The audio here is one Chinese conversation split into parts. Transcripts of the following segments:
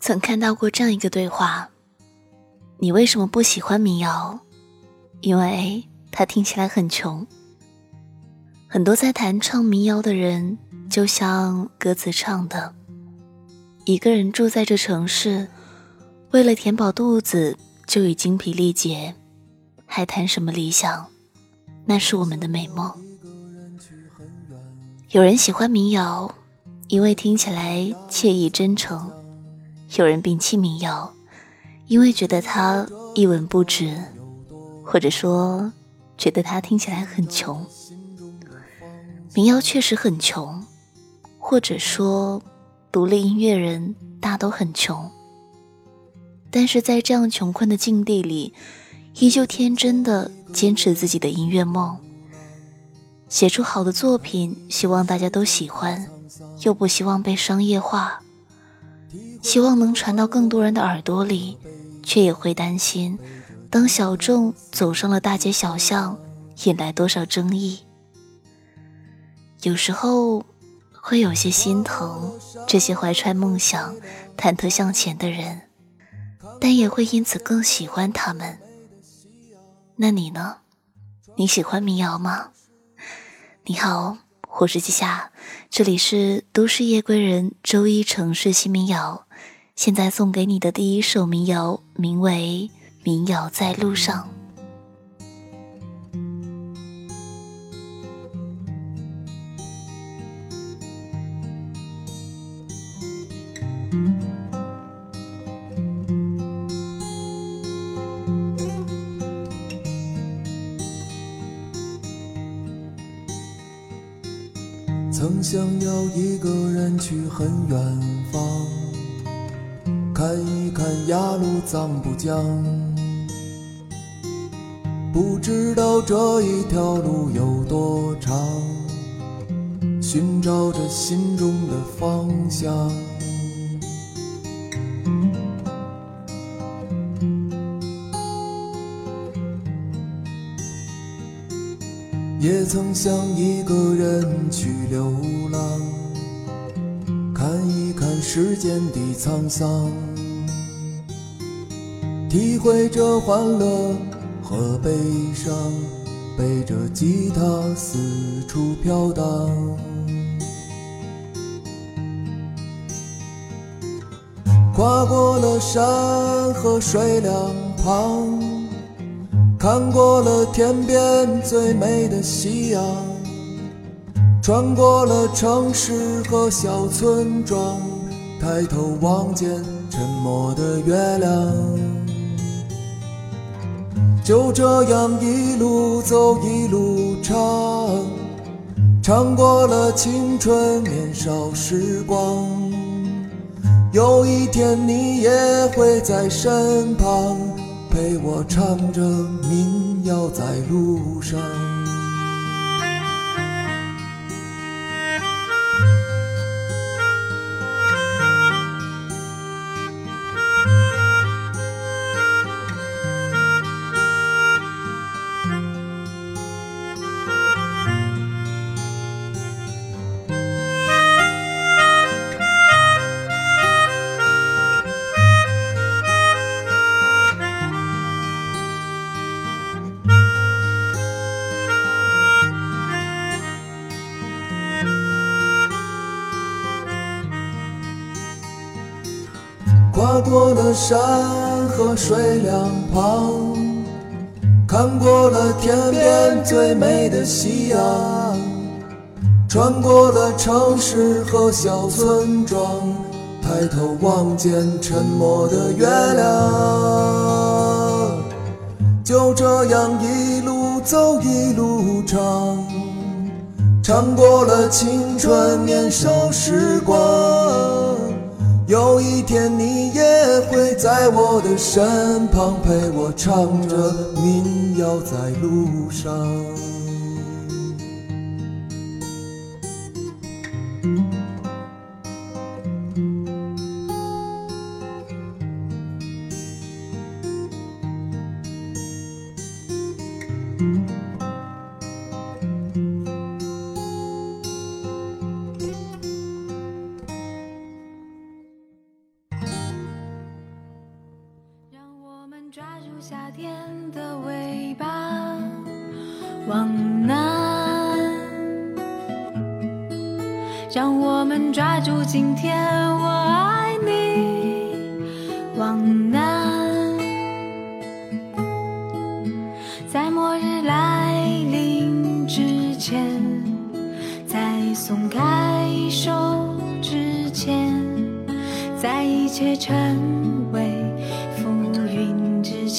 曾看到过这样一个对话：你为什么不喜欢民谣？因为它听起来很穷。很多在弹唱民谣的人，就像歌词唱的：“一个人住在这城市，为了填饱肚子就已精疲力竭，还谈什么理想？那是我们的美梦。”有人喜欢民谣，因为听起来惬意真诚。有人摒弃民谣，因为觉得它一文不值，或者说觉得它听起来很穷。民谣确实很穷，或者说独立音乐人大都很穷。但是在这样穷困的境地里，依旧天真的坚持自己的音乐梦，写出好的作品，希望大家都喜欢，又不希望被商业化。希望能传到更多人的耳朵里，却也会担心，当小众走上了大街小巷，引来多少争议。有时候会有些心疼这些怀揣梦想、忐忑向前的人，但也会因此更喜欢他们。那你呢？你喜欢民谣吗？你好，我是季夏，这里是都市夜归人周一城市新民谣。现在送给你的第一首民谣，名为《民谣在路上》。很远方。看一看雅鲁藏布江，不知道这一条路有多长，寻找着心中的方向。也曾想一个人去流时间的沧桑。体会着欢乐和悲伤，背着吉他四处飘荡。跨过了山和水两旁，看过了天边最美的夕阳，穿过了城市和小村庄，抬头望见沉默的月亮。就这样一路走一路唱，唱过了青春年少时光。有一天你也会在身旁，陪我唱着民谣在路上。过了山和水两旁，看过了天边最美的夕阳，穿过了城市和小村庄，抬头望见沉默的月亮。就这样一路走一路唱，唱过了青春年少时光。有一天，你也会在我的身旁，陪我唱着民谣在路上。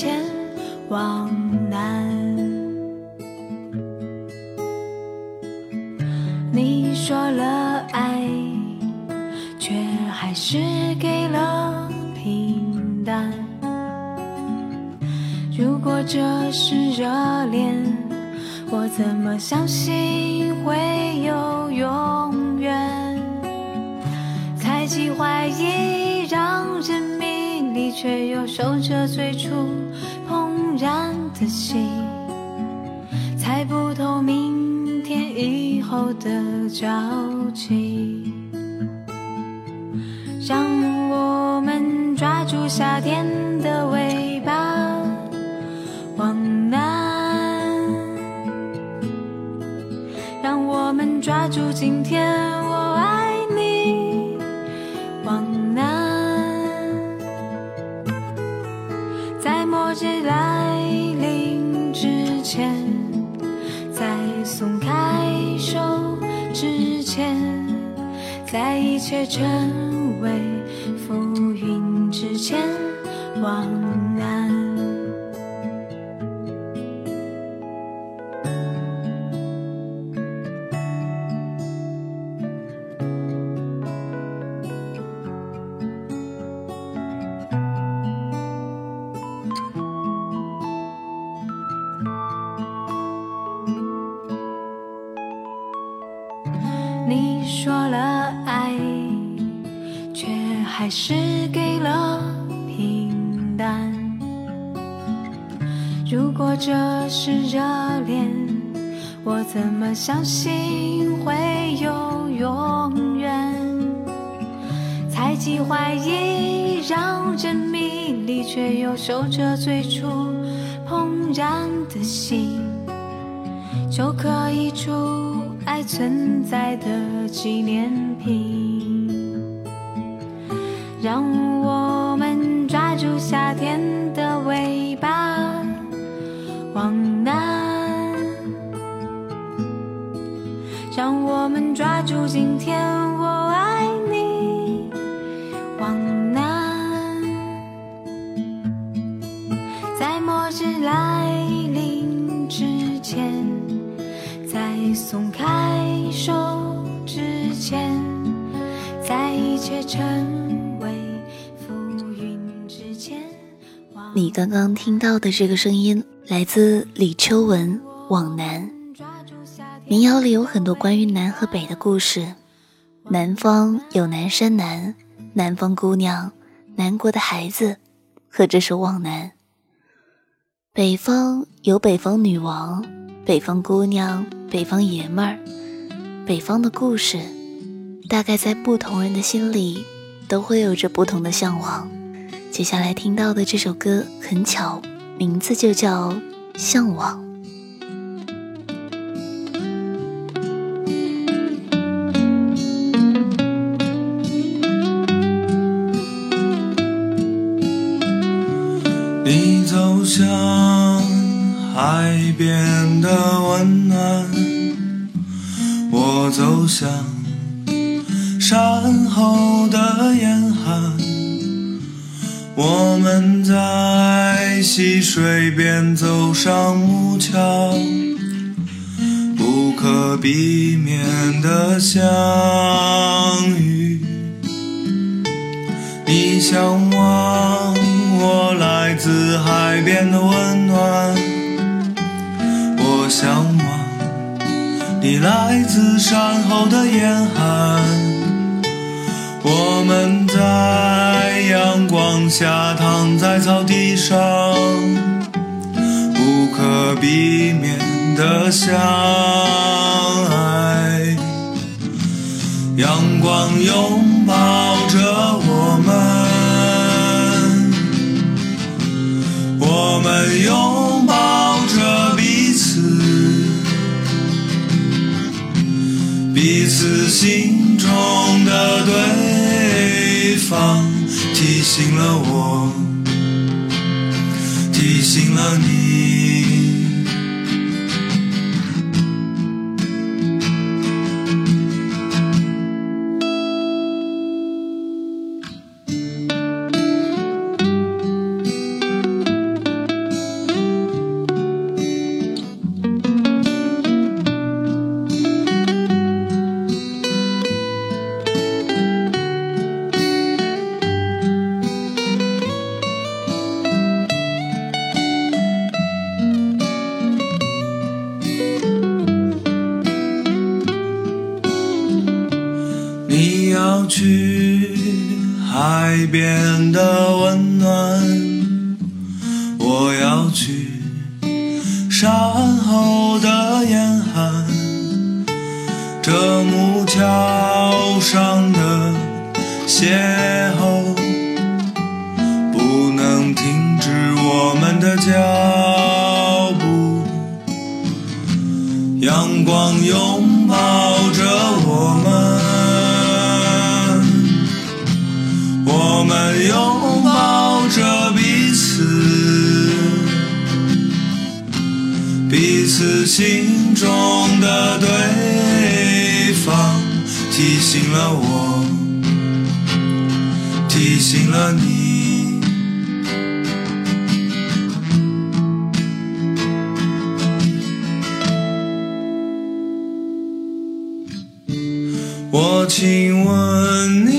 前往南，你说了爱，却还是给了平淡。如果这是热恋，我怎么相信会有永远？猜忌怀疑让人迷离，却又守着最初。的心，猜不透明天以后的交集。让我们抓住夏天的尾巴，往南。让我们抓住今天。却真是给了平淡。如果这是热恋，我怎么相信会有永远？猜忌怀疑让人迷离，却又守着最初怦然的心，就可以出。爱存在的纪念品，让我们抓住夏天的尾巴，往南。让我们抓住今天，我爱你，往南。在末日来临之前，在松开手之前，在一切成。你刚刚听到的这个声音来自李秋文《往南》。民谣里有很多关于南和北的故事。南方有南山南，南方姑娘，南国的孩子，和这首《往南》。北方有北方女王，北方姑娘，北方爷们儿，北方的故事，大概在不同人的心里，都会有着不同的向往。接下来听到的这首歌很巧，名字就叫《向往》。你走向海边的温暖，我走向山后的严寒。我们在溪水边走上木桥，不可避免的相遇。你向往我来自海边的温暖，我向往你来自山后的严寒。我们在下躺在草地上，无可避免的相爱，阳光拥抱着我们，我们拥抱着彼此，彼此心中的对。醒了我，提醒了你。邂逅，不能停止我们的脚步。阳光拥抱着我们，我们拥抱着彼此，彼此心中的对方，提醒了我，提醒了你。我亲吻你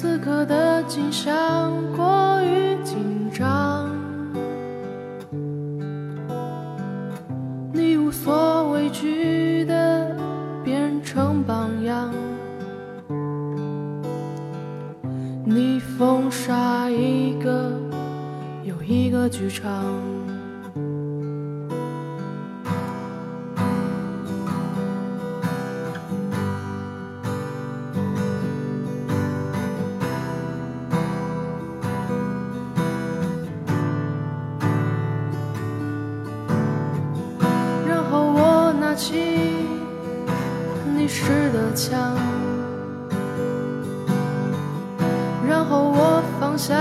此刻的景象过于紧张，你无所畏惧的变成榜样，你封杀一个又一个剧场。起你使的枪，然后我放下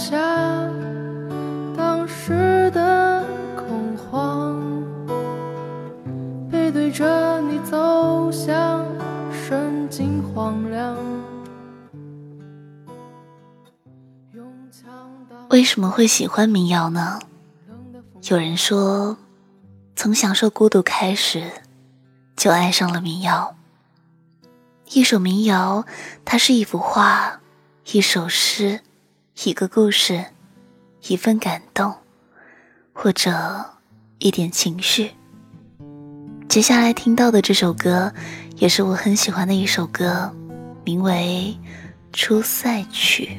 下当时的恐慌，背对着你走向神经荒凉。为什么会喜欢民谣呢？有人说，从享受孤独开始，就爱上了民谣。一首民谣，它是一幅画，一首诗，一个故事，一份感动，或者一点情绪。接下来听到的这首歌，也是我很喜欢的一首歌，名为《出塞曲》。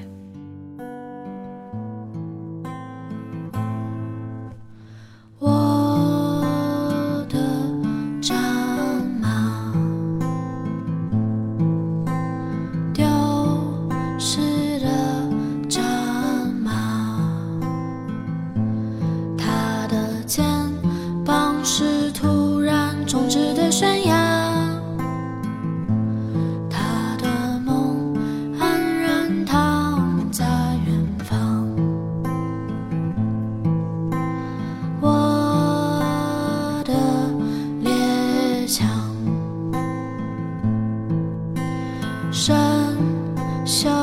山下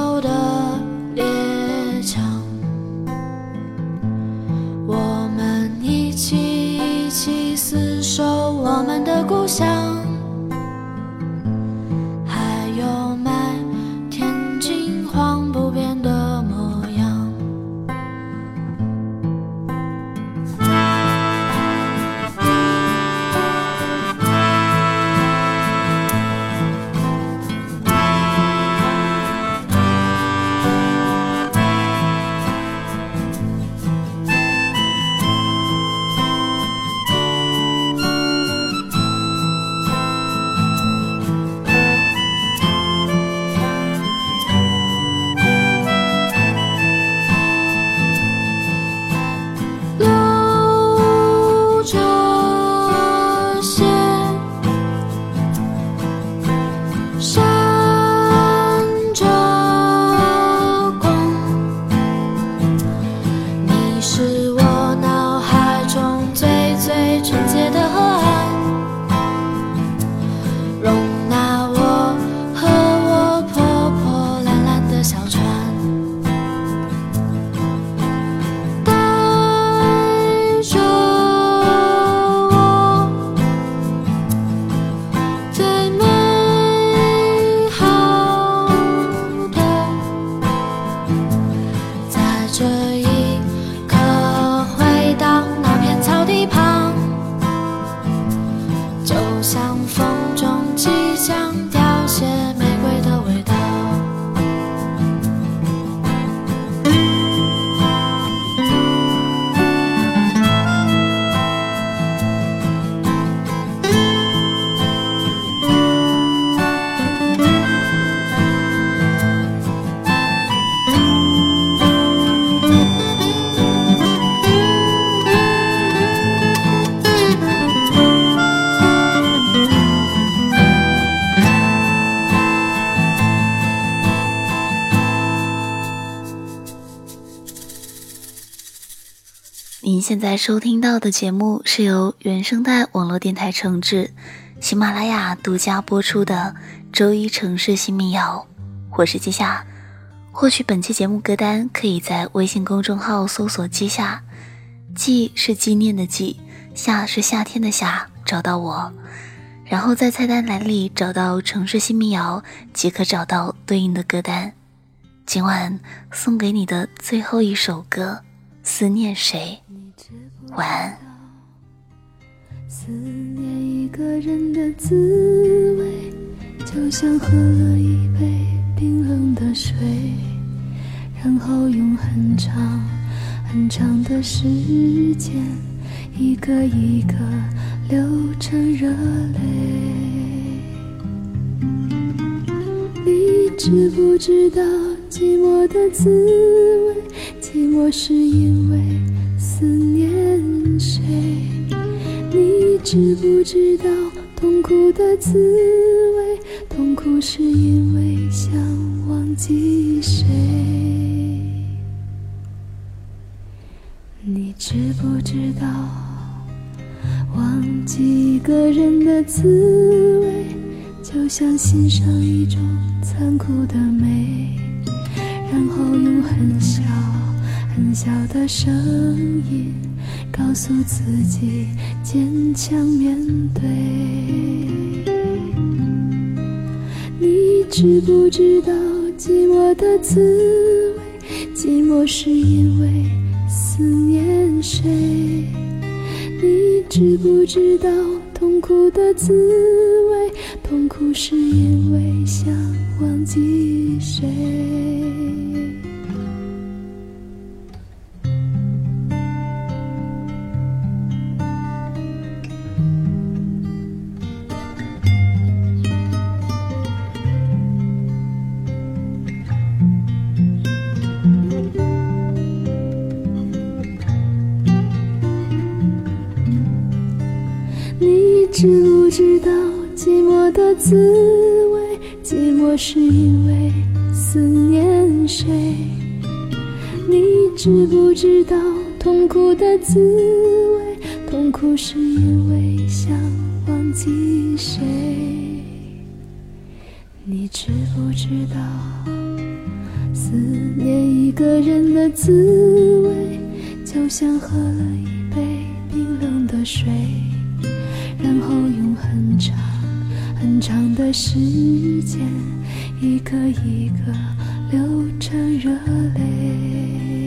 现在收听到的节目是由原声带网络电台承制，喜马拉雅独家播出的周一城市新民谣。我是季夏，获取本期节目歌单，可以在微信公众号搜索“季夏”，季是纪念的季，夏是夏天的夏，找到我，然后在菜单栏里找到城市新民谣，即可找到对应的歌单。今晚送给你的最后一首歌，思念谁？晚安。思念一个人的滋味，就像喝了一杯冰冷的水，然后用很长很长的时间，一个一个流成热泪。你知不知道寂寞的滋味？寂寞是因为。思念谁？你。知不知道痛苦的滋味？痛苦是因为想忘记谁。你知不知道忘记一个人的滋味，就像欣赏一种残酷的美，然后用很小很小的声音告诉自己坚强面对。你知不知道寂寞的滋味？寂寞是因为思念谁？你知不知道痛苦的滋味？痛苦是因为想忘记谁？的滋味？寂寞是因为思念谁？你知不知道痛苦的滋味？痛苦是因为想忘记谁？你知不知道思念一个人的滋味，就像喝了一杯冰冷的水。然后用很长很长的时间一颗一颗流成热泪。